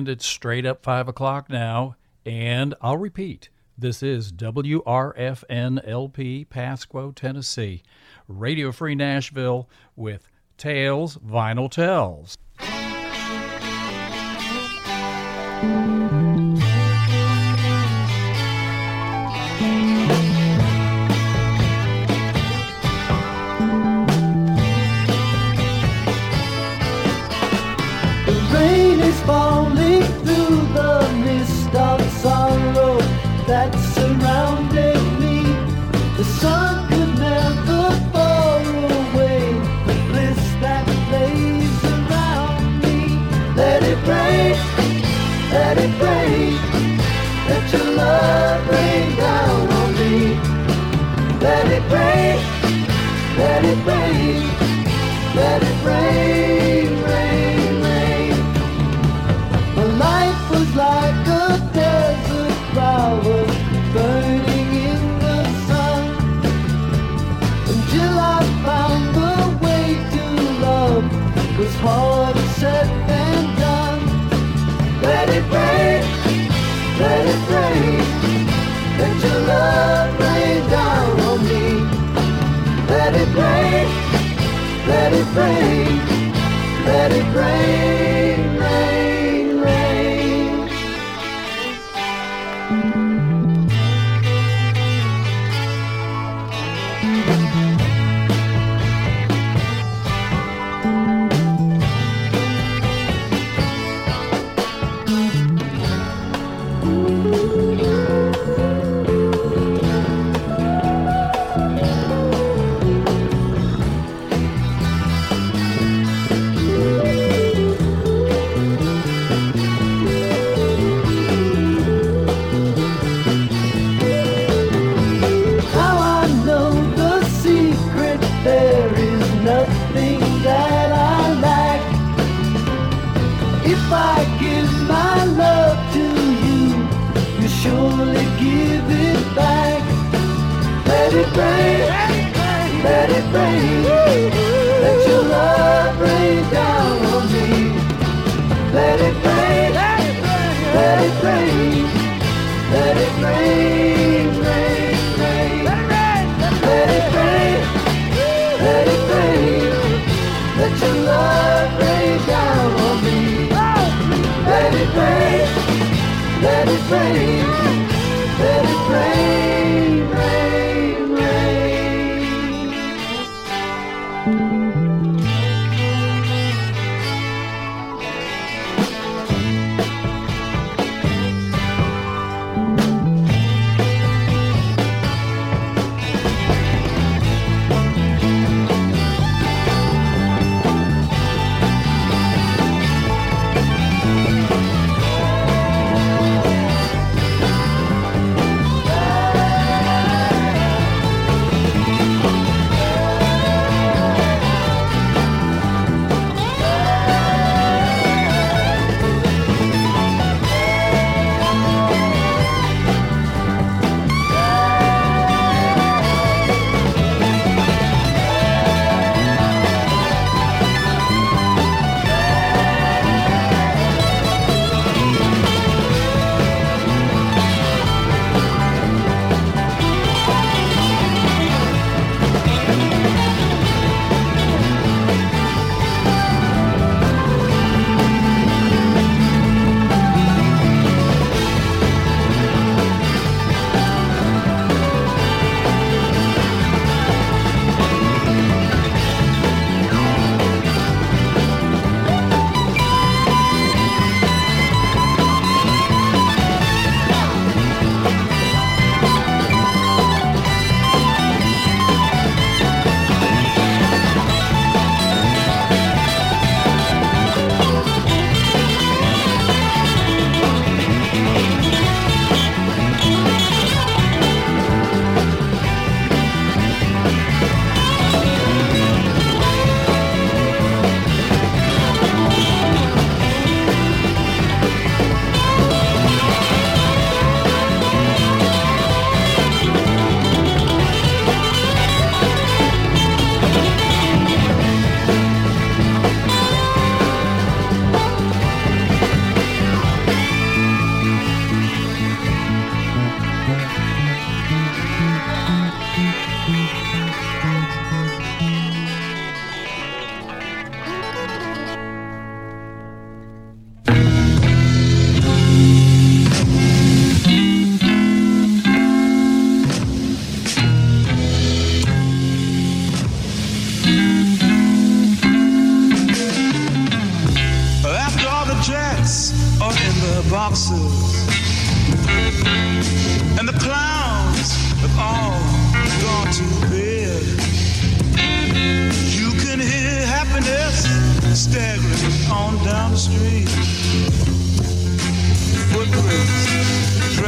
And it's straight up 5 o'clock now. And I'll repeat this is WRFNLP, Pasquo, Tennessee. Radio Free Nashville with Tales, Vinyl Tells. praying.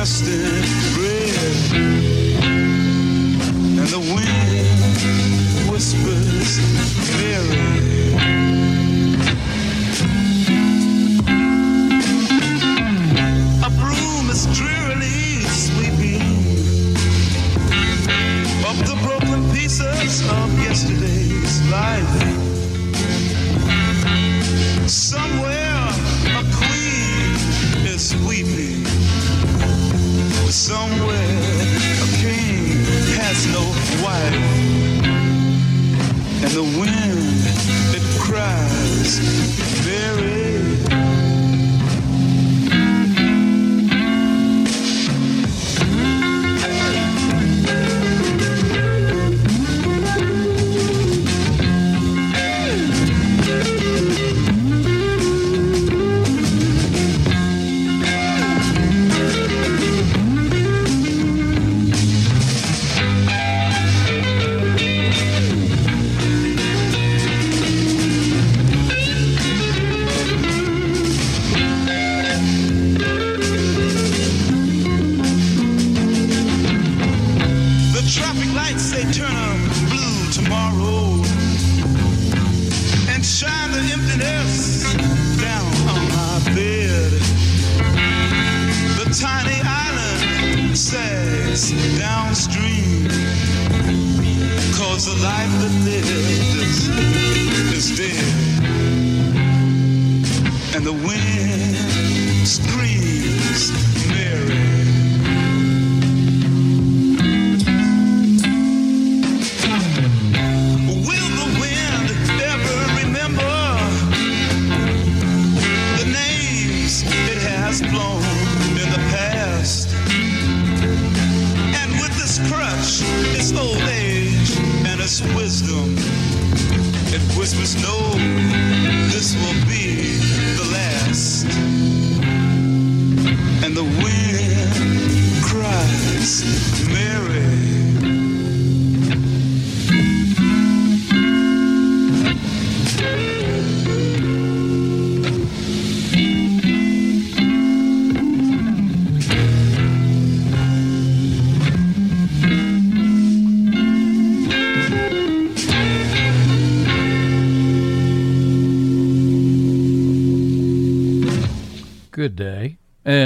Dressed in. And the wind whispers Mary. Screams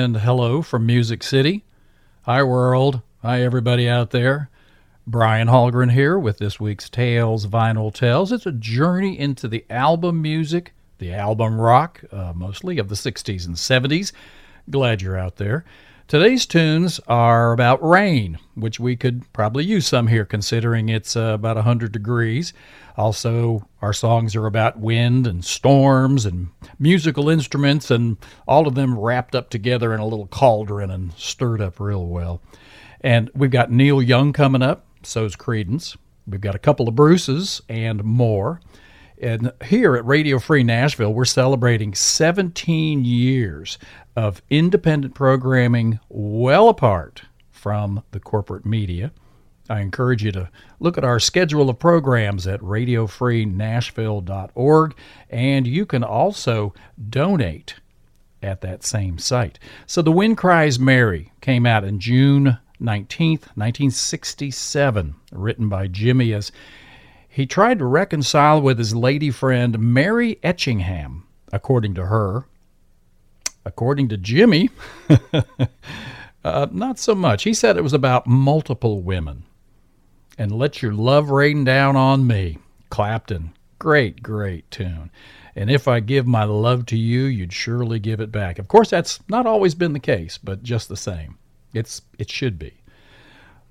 and hello from Music City. Hi, world. Hi, everybody out there. Brian Hallgren here with this week's Tales Vinyl Tales. It's a journey into the album music, the album rock, uh, mostly of the 60s and 70s. Glad you're out there. Today's tunes are about rain, which we could probably use some here considering it's uh, about 100 degrees. Also, our songs are about wind and storms and musical instruments, and all of them wrapped up together in a little cauldron and stirred up real well. And we've got Neil Young coming up, so's Creedence. We've got a couple of Bruces and more. And here at Radio Free Nashville, we're celebrating 17 years of independent programming well apart from the corporate media. I encourage you to look at our schedule of programs at radiofreenashville.org, and you can also donate at that same site. So, The Wind Cries Mary came out in June 19th, 1967, written by Jimi as he tried to reconcile with his lady friend Mary Etchingham, according to her. According to Jimi, uh, not so much. He said it was about multiple women. And let your love rain down on me. Clapton. Great, great tune. And if I give my love to you, you'd surely give it back. Of course, that's not always been the case, but just the same, it's it should be.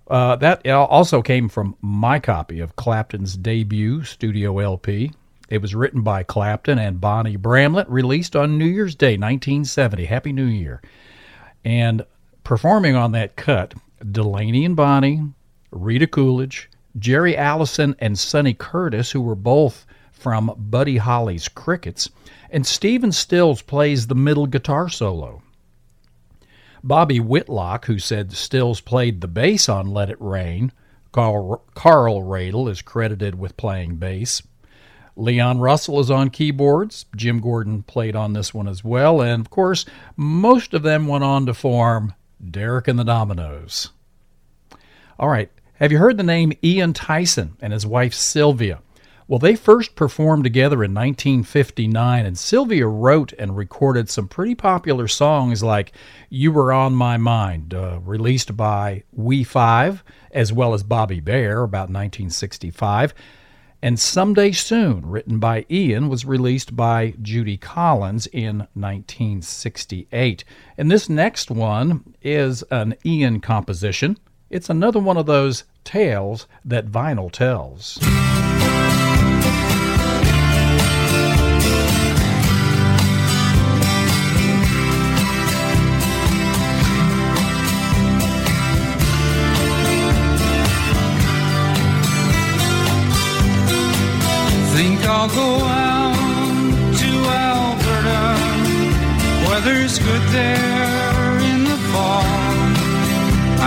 Uh, that also came from my copy of Clapton's debut studio LP. It was written by Clapton and Bonnie Bramlett, released on New Year's Day, 1970. Happy New Year. And performing on that cut, Delaney and Bonnie, Rita Coolidge, Jerry Allison, and Sonny Curtis, who were both from Buddy Holly's Crickets, and Stephen Stills plays the middle guitar solo. Bobby Whitlock, who said Stills played the bass on Let It Rain, Carl, Carl Radle is credited with playing bass. Leon Russell is on keyboards. Jim Gordon played on this one as well. And of course, most of them went on to form Derek and the Dominos. All right, have you heard the name Ian Tyson and his wife Sylvia? Well, they first performed together in 1959, and Sylvia wrote and recorded some pretty popular songs like You Were On My Mind, uh, released by We Five, as well as Bobby Bare, about 1965. And Someday Soon, written by Ian, was released by Judy Collins in 1968. And this next one is an Ian composition. It's another one of those tales that vinyl tells.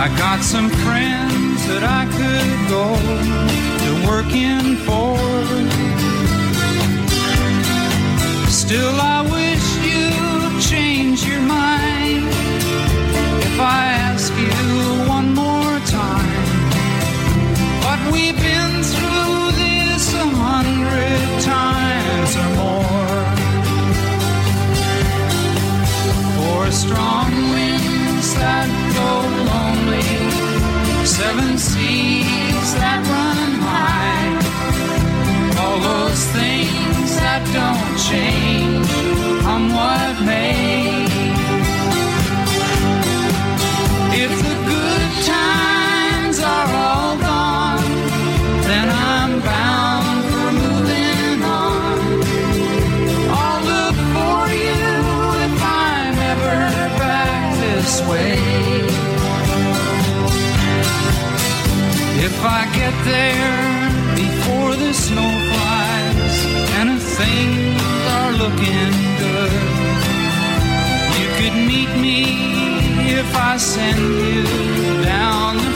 I got some friends that I could go to working for. Still, I wish you'd change your mind if I ask you one more time. But we've been through this a hundred times or more. For a strong seven seas that run high, all those things that don't change, come what may. If I get there before the snow flies and if things are looking good, you could meet me if I send you down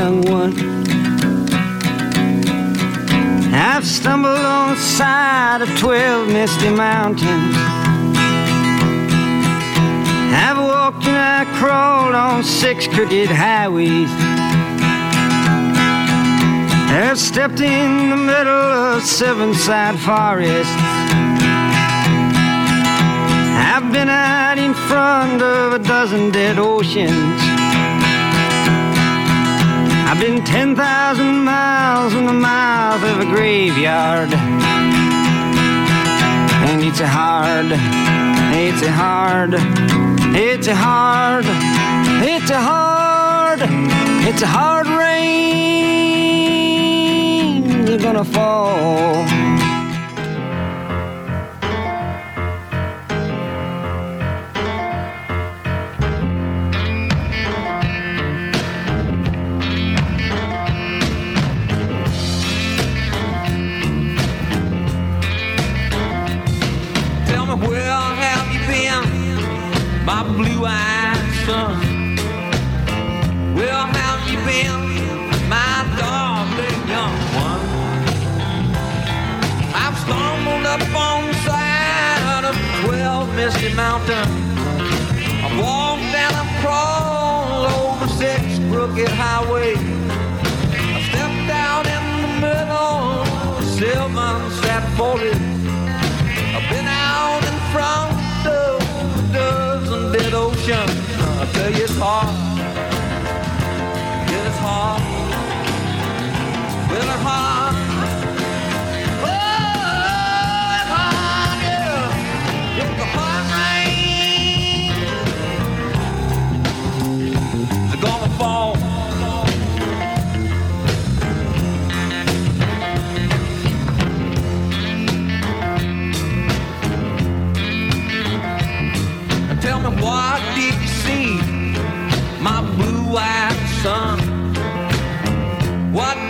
young one? I've stumbled on the side of twelve misty mountains. I've walked and I crawled on six crooked highways. I've stepped in the middle of seven side forests. I've been out in front of a dozen dead oceans. I've been 10,000 miles in the mouth of a graveyard. And it's a hard, it's a hard, it's a hard, it's a hard, it's a hard rain. You're gonna fall. Twelve misty. I've walked and I've crawled over six crooked highways. I stepped out in the middle of seven sad forties. I've been out in front of a dozen dead oceans. I tell you it's hard. It's hard. Well, it's hard. Blue-eyed son? What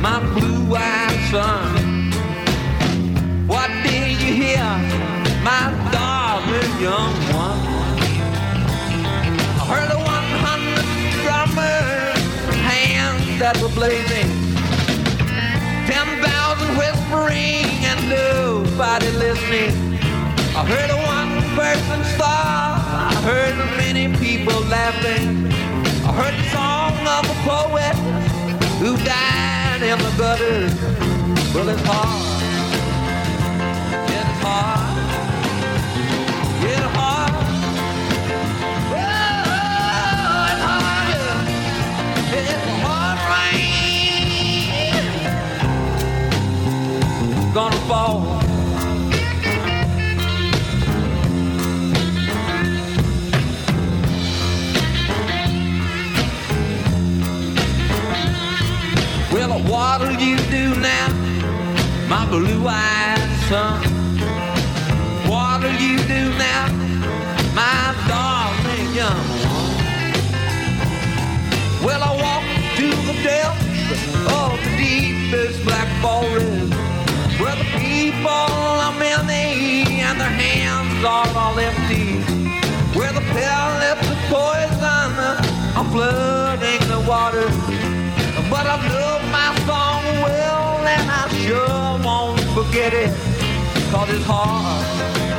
my blue-eyed son? What did you hear, my darling young one? I heard a 100 drummers, hands that were blazing, 10,000 whispering and nobody listening. I heard a one-person star, I heard many people laughing. I heard the song of a poet who died in the gutter. Well, it's hard. It's hard. It's hard. Oh, it's hard. It's hard rain. Gonna fall. You do now, my blue-eyed son? What'll you do now, my darling young one? Well, I walk to the depths of the deepest black forest, where the people are many and their hands are all empty, where the pellets of poison are flooding the water. But I love and I sure won't forget it, cause it's hard.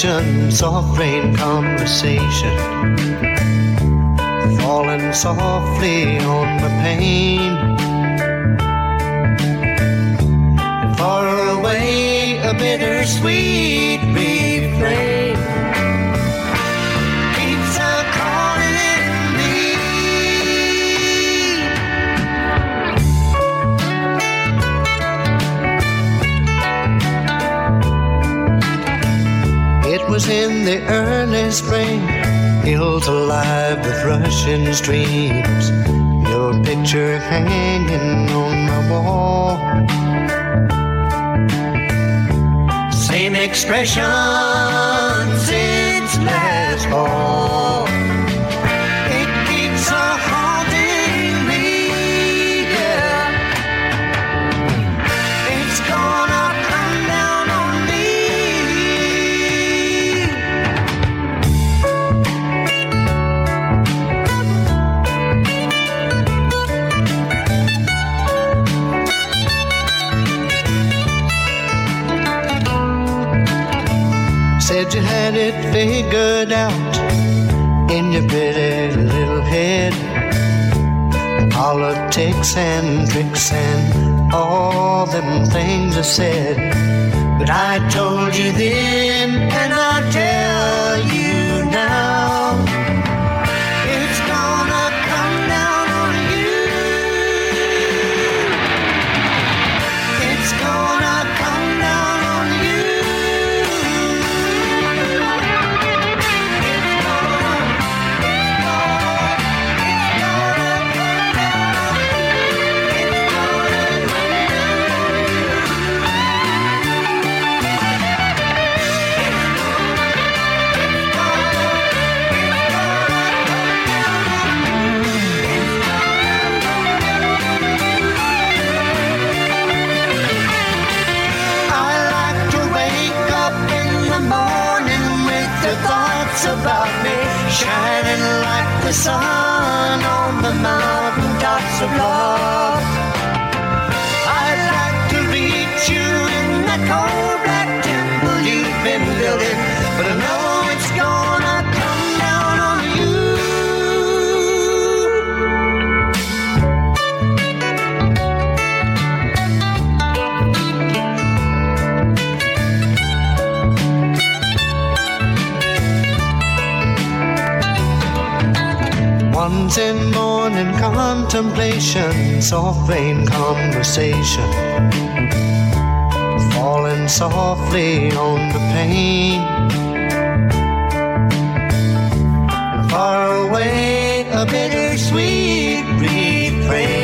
Contemplation, soft rain conversation, falling softly on pain. And far away, a bittersweet the early spring, hills alive with rushing streams. Your picture hanging on my wall. Same expression since last fall. Said you had it figured out in your pretty little head. Politics and tricks and all them things I said. But I told you then, and I contemplation, soft rain conversation, falling softly on the pane. Far away, a bittersweet refrain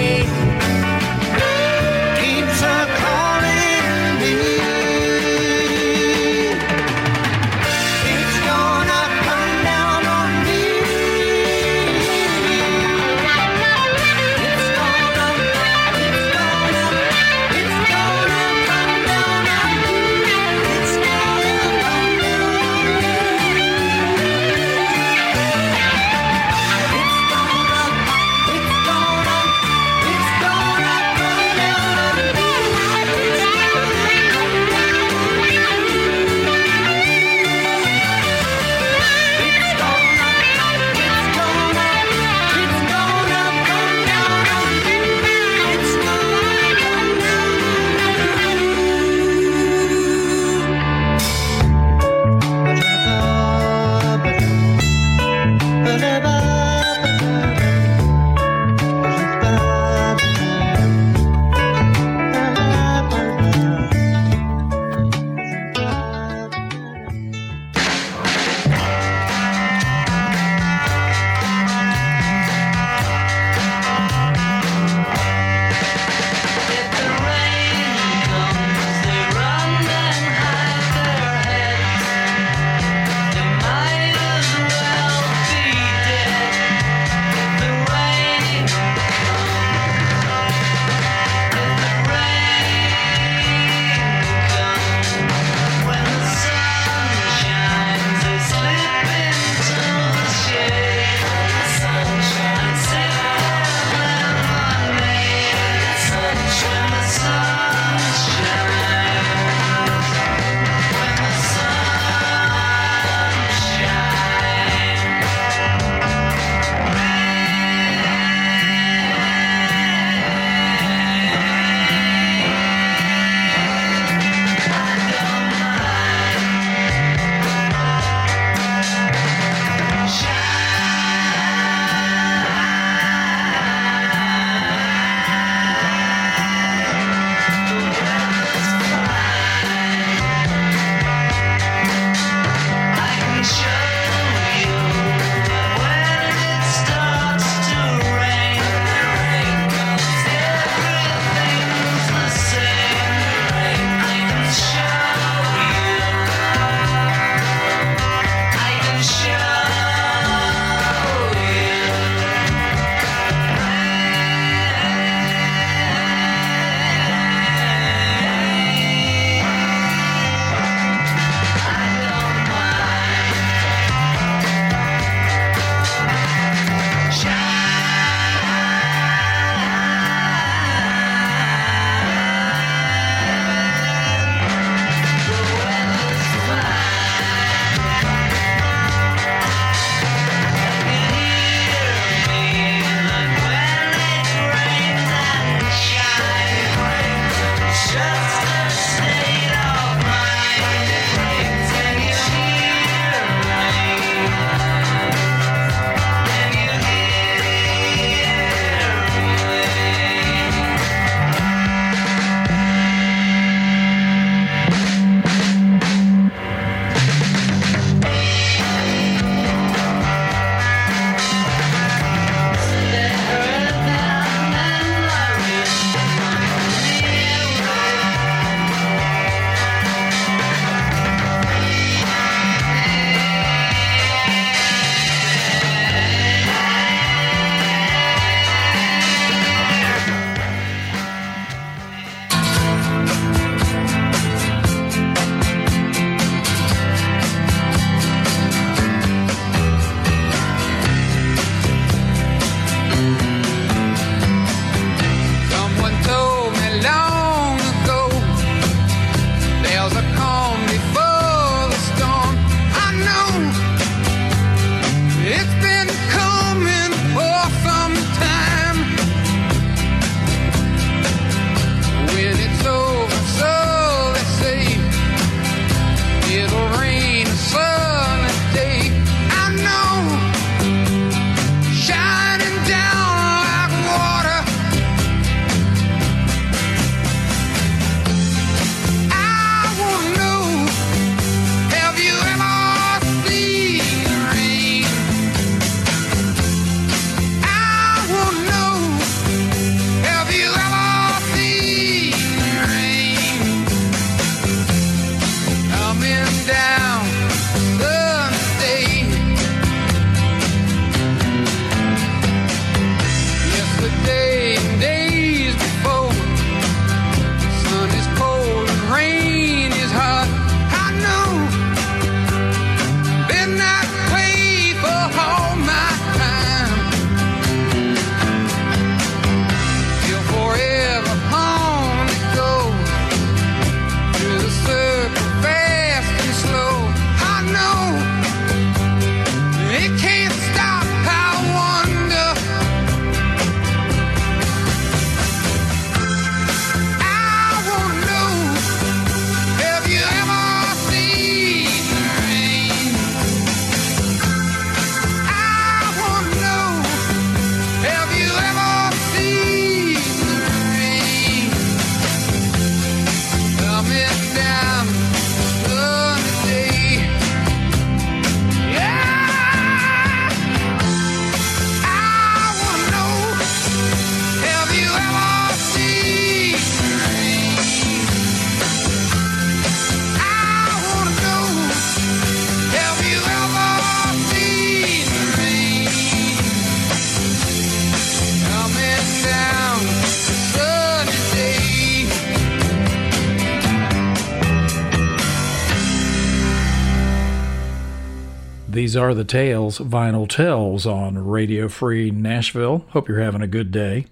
These are the tales, Vinyl Tells on Radio Free Nashville. Hope you're having a good day.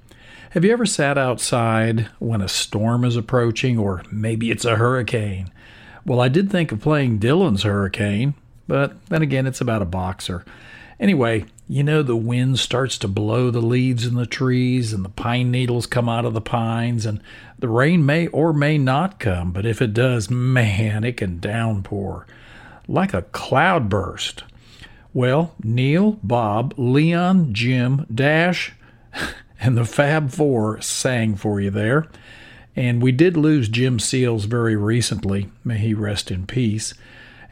Have you ever sat outside when a storm is approaching, or maybe it's a hurricane? Well, I did think of playing Dylan's Hurricane, but then again, it's about a boxer. Anyway, you know, the wind starts to blow the leaves in the trees, and the pine needles come out of the pines, and the rain may or may not come, but if it does, man, it can downpour like a cloudburst. Well, Neil, Bob, Leon, Jim, Dash, and the Fab Four sang for you there. And we did lose Jim Seals very recently. May he rest in peace.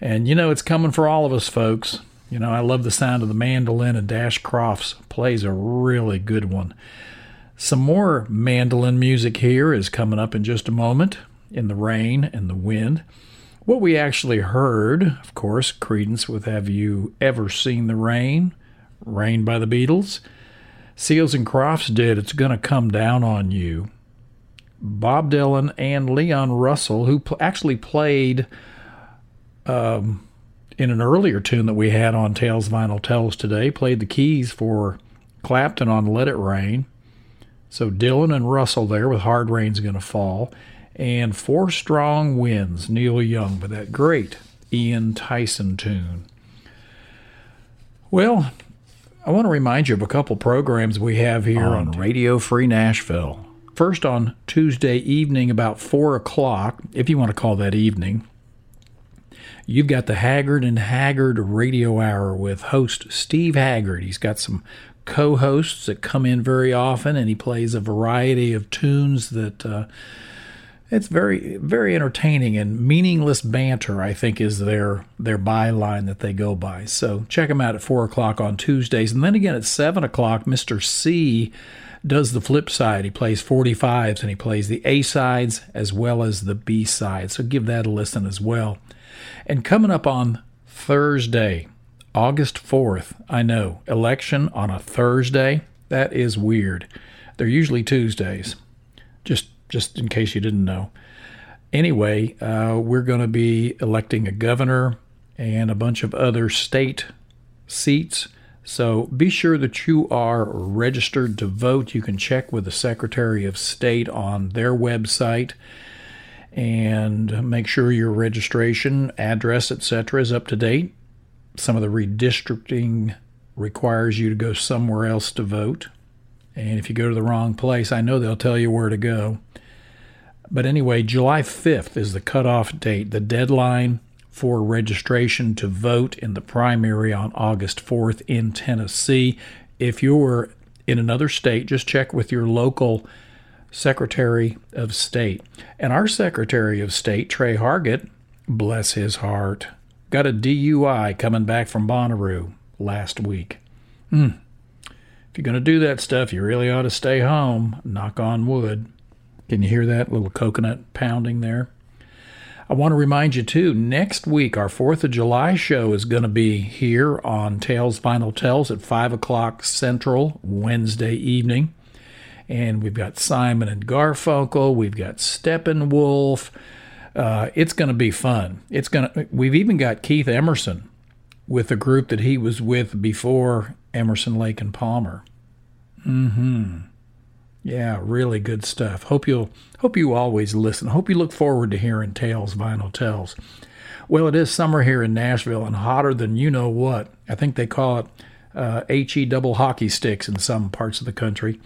And you know, it's coming for all of us, folks. You know, I love the sound of the mandolin, and Dash Crofts plays a really good one. Some more mandolin music here is coming up in just a moment in the rain and the wind. What we actually heard, of course, Creedence with Have You Ever Seen the Rain? Rain by the Beatles. Seals and Crofts did It's Gonna Come Down on You. Bob Dylan and Leon Russell, who pl- actually played um, in an earlier tune that we had on Tales Vinyl Tells today, played the keys for Clapton on Let It Rain. So Dylan and Russell there with Hard Rain's Gonna Fall. And Four Strong Winds, Neil Young, with that great Ian Tyson tune. Well, I want to remind you of a couple programs we have here on, on Radio Free Nashville. First, on Tuesday evening, about 4 o'clock, if you want to call that evening, you've got the Haggard and Haggard Radio Hour with host Steve Haggard. He's got some co hosts that come in very often, and he plays a variety of tunes that. Uh, it's very very entertaining and meaningless banter i think is their their byline that they go by so check them out at four o'clock on tuesdays and then again at seven o'clock mr c does the flip side. He plays 45s and he plays the A sides as well as the B sides. So give that a listen as well. And coming up on Thursday, August 4th, I know, election on a Thursday, that is weird. They're usually Tuesdays, just just in case you didn't know. Anyway, uh, we're going to be electing a governor and a bunch of other state seats. So be sure that you are registered to vote. You can check with the Secretary of State on their website and make sure your registration, address, etc. is up to date. Some of the redistricting requires you to go somewhere else to vote. And if you go to the wrong place, I know they'll tell you where to go. But anyway, July 5th is the cutoff date. The deadline for registration to vote in the primary on August 4th in Tennessee. If you're in another state, just check with your local Secretary of State. And our Secretary of State, Tre Hargett, bless his heart, got a DUI coming back from Bonnaroo last week. Mm. If you're going to do that stuff, you really ought to stay home. Knock on wood. Can you hear that little coconut pounding there? I want to remind you too, next week, our 4th of July show is going to be here on Tales Vinyl Tells at 5 o'clock Central, Wednesday evening. And we've got Simon and Garfunkel, we've got Steppenwolf. Uh, it's going to be fun. It's going to. We've even got Keith Emerson with a group that he was with before Emerson, Lake and Palmer. Hmm. Yeah, really good stuff. Hope you'll hope you always listen. Hope you look forward to hearing Tales Vinyl Tells. Well, it is summer here in Nashville and hotter than you know what. I think they call it uh, HE double hockey sticks in some parts of the country.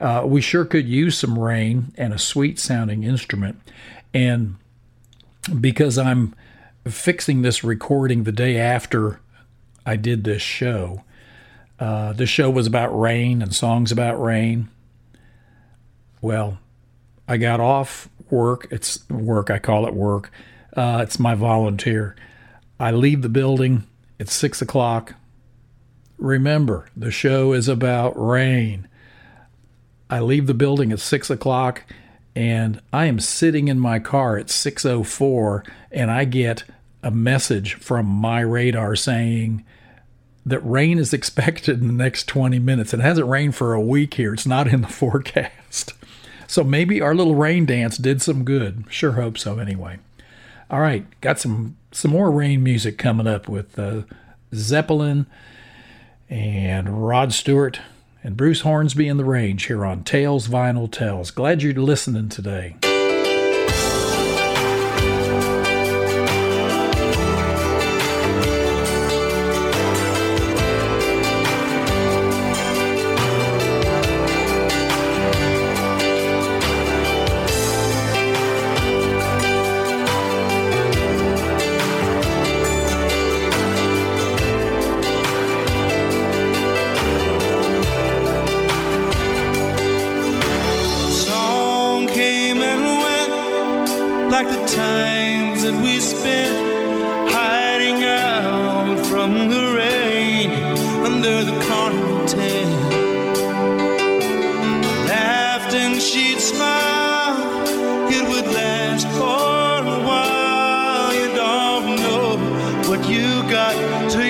Uh, we sure could use some rain and a sweet sounding instrument. And because I'm fixing this recording the day after I did this show, uh, this show was about rain and songs about rain. Well, I got off work. It's work. I call it work. Uh, it's my volunteer. I leave the building. It's six o'clock. Remember, the show is about rain. I leave the building at six o'clock, and I am sitting in my car at six o four, and I get a message from my radar saying that rain is expected in the next 20 minutes. It hasn't rained for a week here. It's not in the forecast. So maybe our little rain dance did some good. Sure hope so, anyway. All right, got some some more rain music coming up with uh, Zeppelin and Rod Stewart and Bruce Hornsby in the Range here on Tales Vinyl Tells. Glad you're listening today. you got to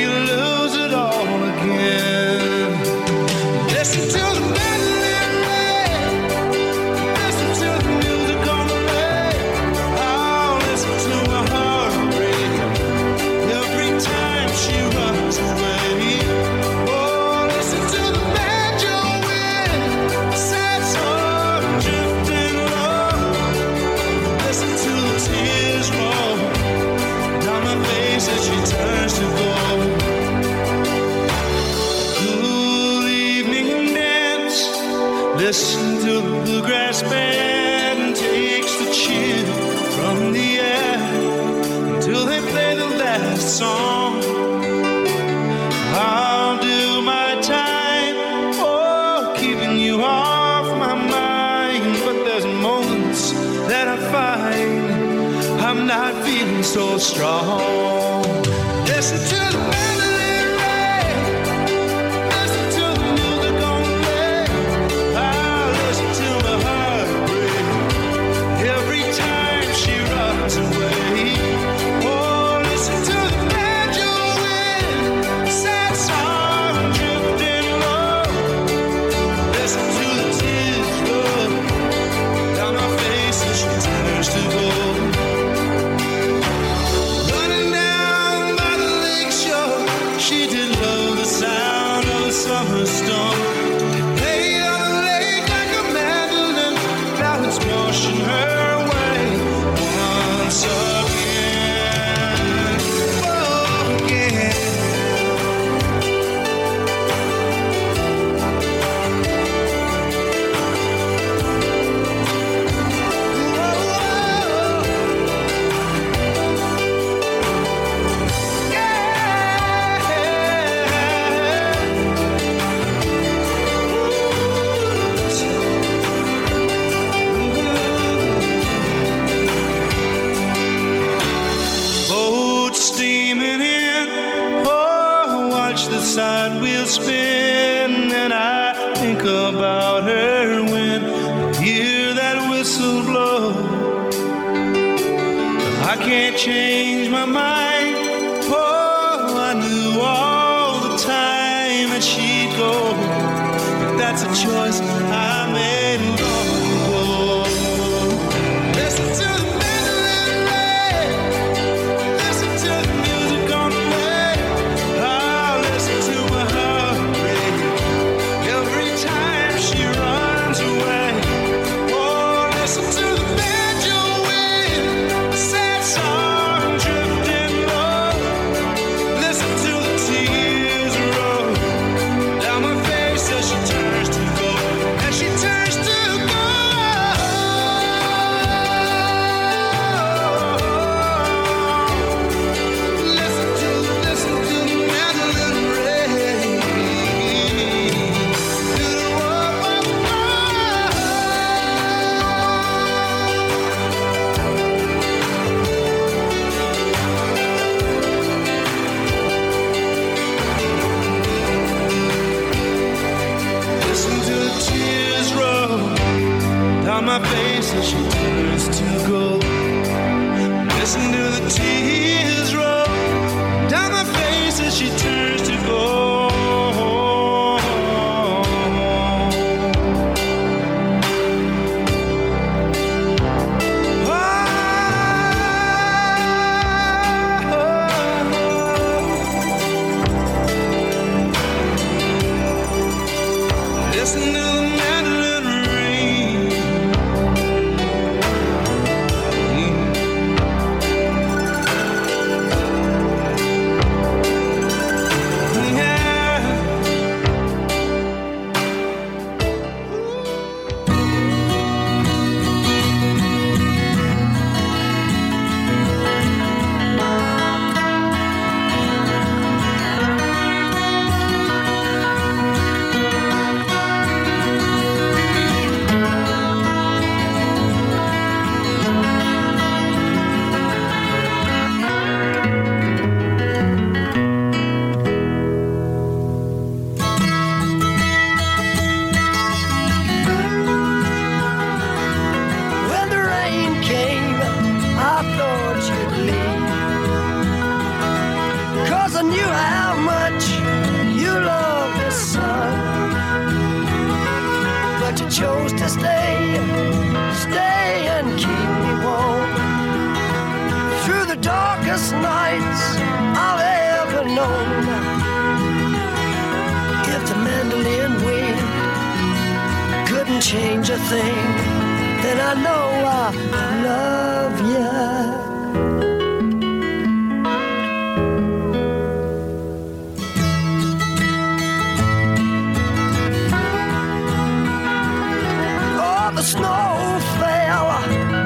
the snow fell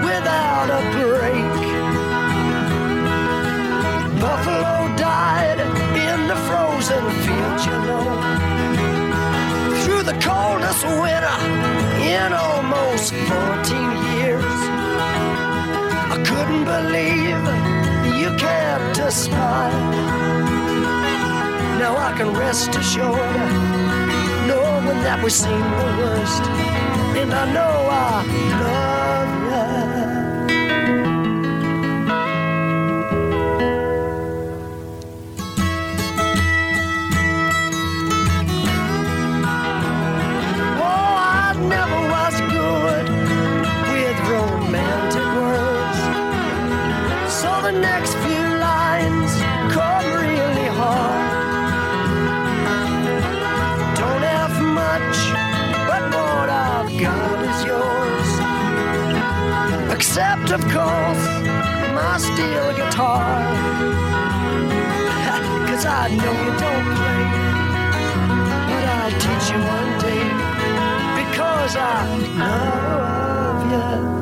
without a break. Buffalo died in the frozen fields, you know. Through the coldest winter in almost 14 years. I couldn't believe you kept a smile. Now I can rest assured, knowing that we've seen the worst. And I know I love of course, my steel guitar. Cause I know you don't play but I'll teach you one day because I love you.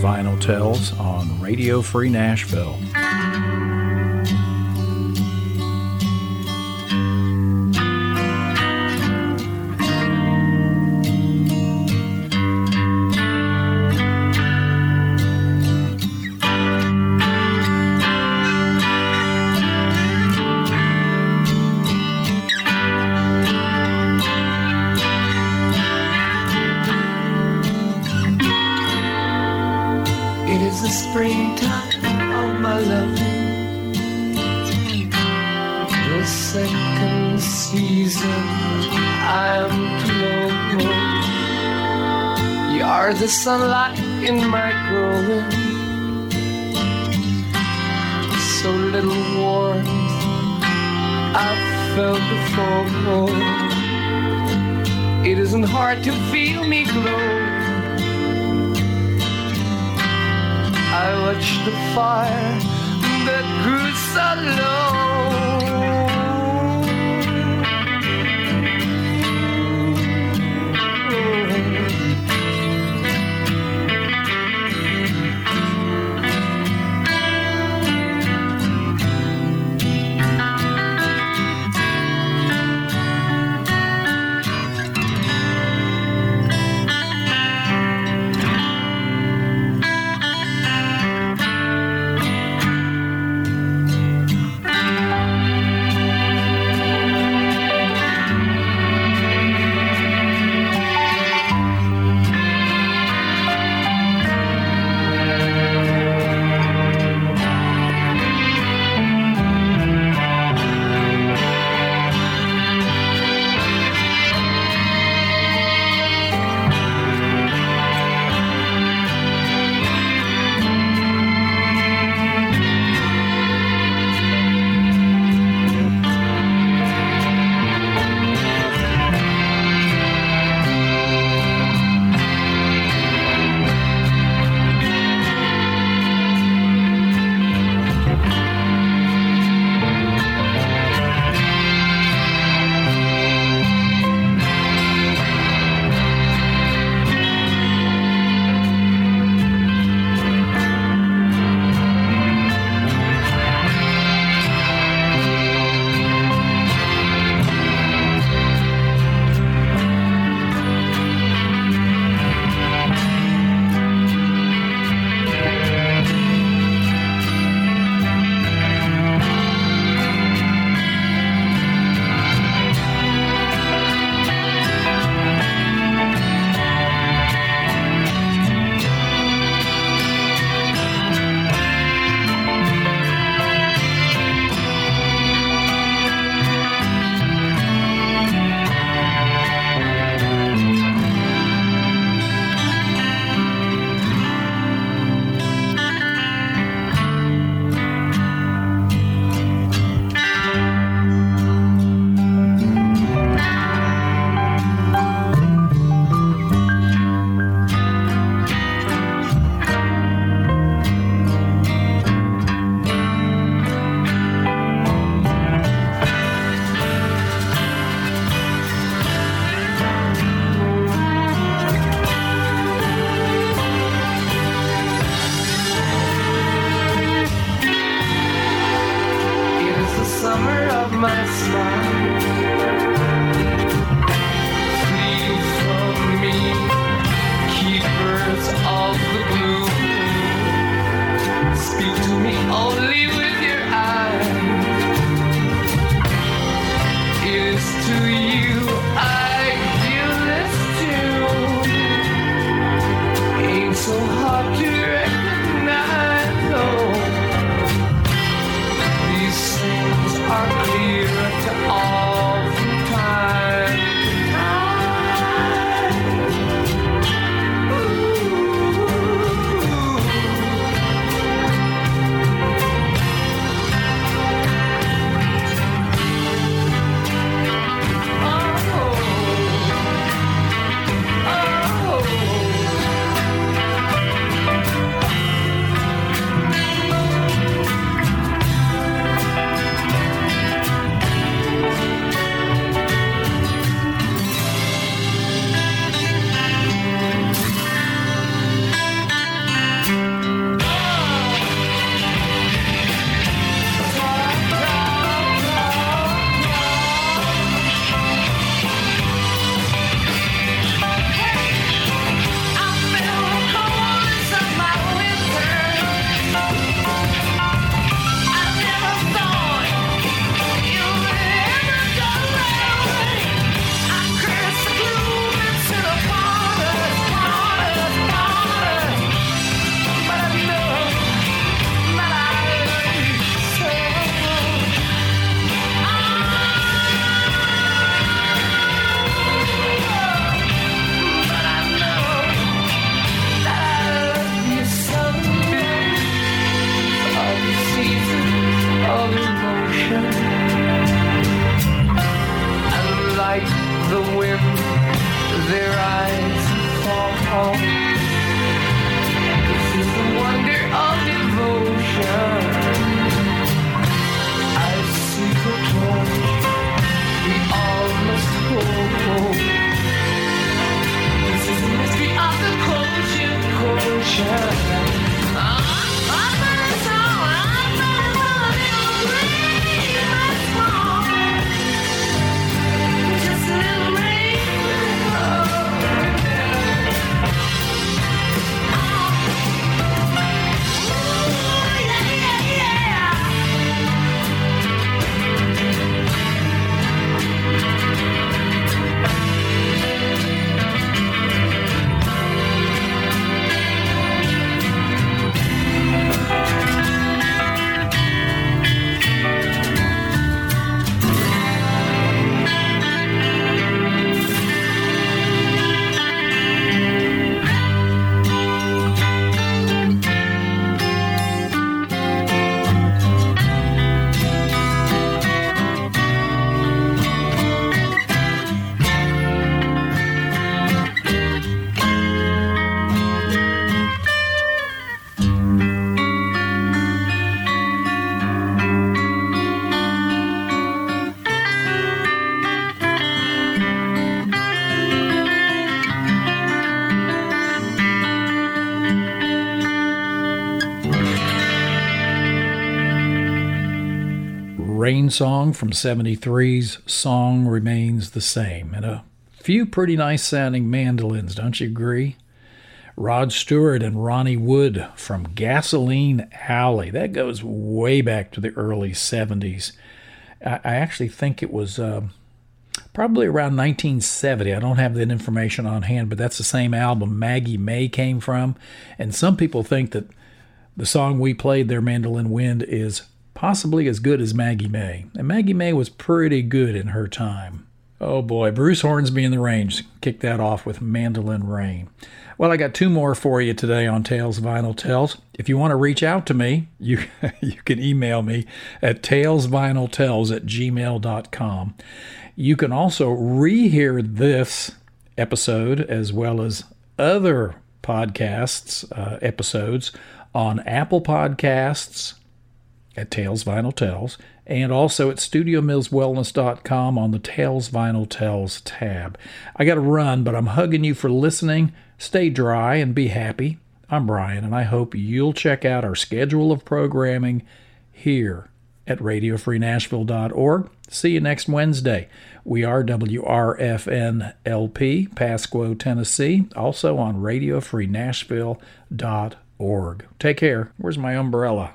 Is Tales on Radio Free Nashville. Sunlight Song from 73's Song Remains the Same, and a few pretty nice sounding mandolins, don't you agree? Rod Stewart and Ronnie Wood from Gasoline Alley. That goes way back to the early 70s. I, I actually think it was uh, probably around 1970. I don't have that information on hand, but that's the same album Maggie May came from. And some people think that the song we played there, Mandolin Wind, is possibly as good as Maggie May. And Maggie May was pretty good in her time. Oh boy, Bruce Hornsby in the Range kicked that off with Mandolin Rain. Well, I got two more for you today on Tales Vinyl Tells. If you want to reach out to me, you you can email me at talesvinyltells at gmail.com. You can also rehear this episode as well as other podcasts uh, episodes on Apple Podcasts at Tales Vinyl Tells and also at studiomillswellness.com on the Tales Vinyl Tells tab. I got to run, but I'm hugging you for listening. Stay dry and be happy. I'm Brian, and I hope you'll check out our schedule of programming here at radiofreenashville.org. See you next Wednesday. We are WRFN LP, Pasquo, Tennessee, also on radiofreenashville.org. Take care. Where's my umbrella?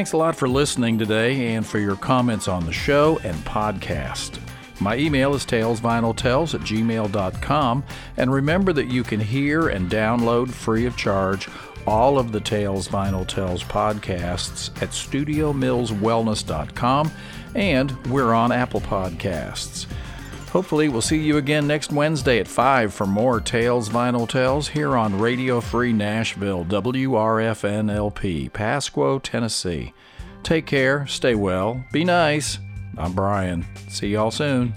Thanks a lot for listening today and for your comments on the show and podcast. My email is talesvinyltells at gmail.com. And remember that you can hear and download free of charge all of the Tales Vinyl Tells podcasts at studiomillswellness.com. And we're on Apple Podcasts. Hopefully, we'll see you again next Wednesday at 5 for more Tales Vinyl Tells here on Radio Free Nashville, WRFNLP, Pasquo, Tennessee. Take care, stay well, be nice. I'm Brian. See y'all soon.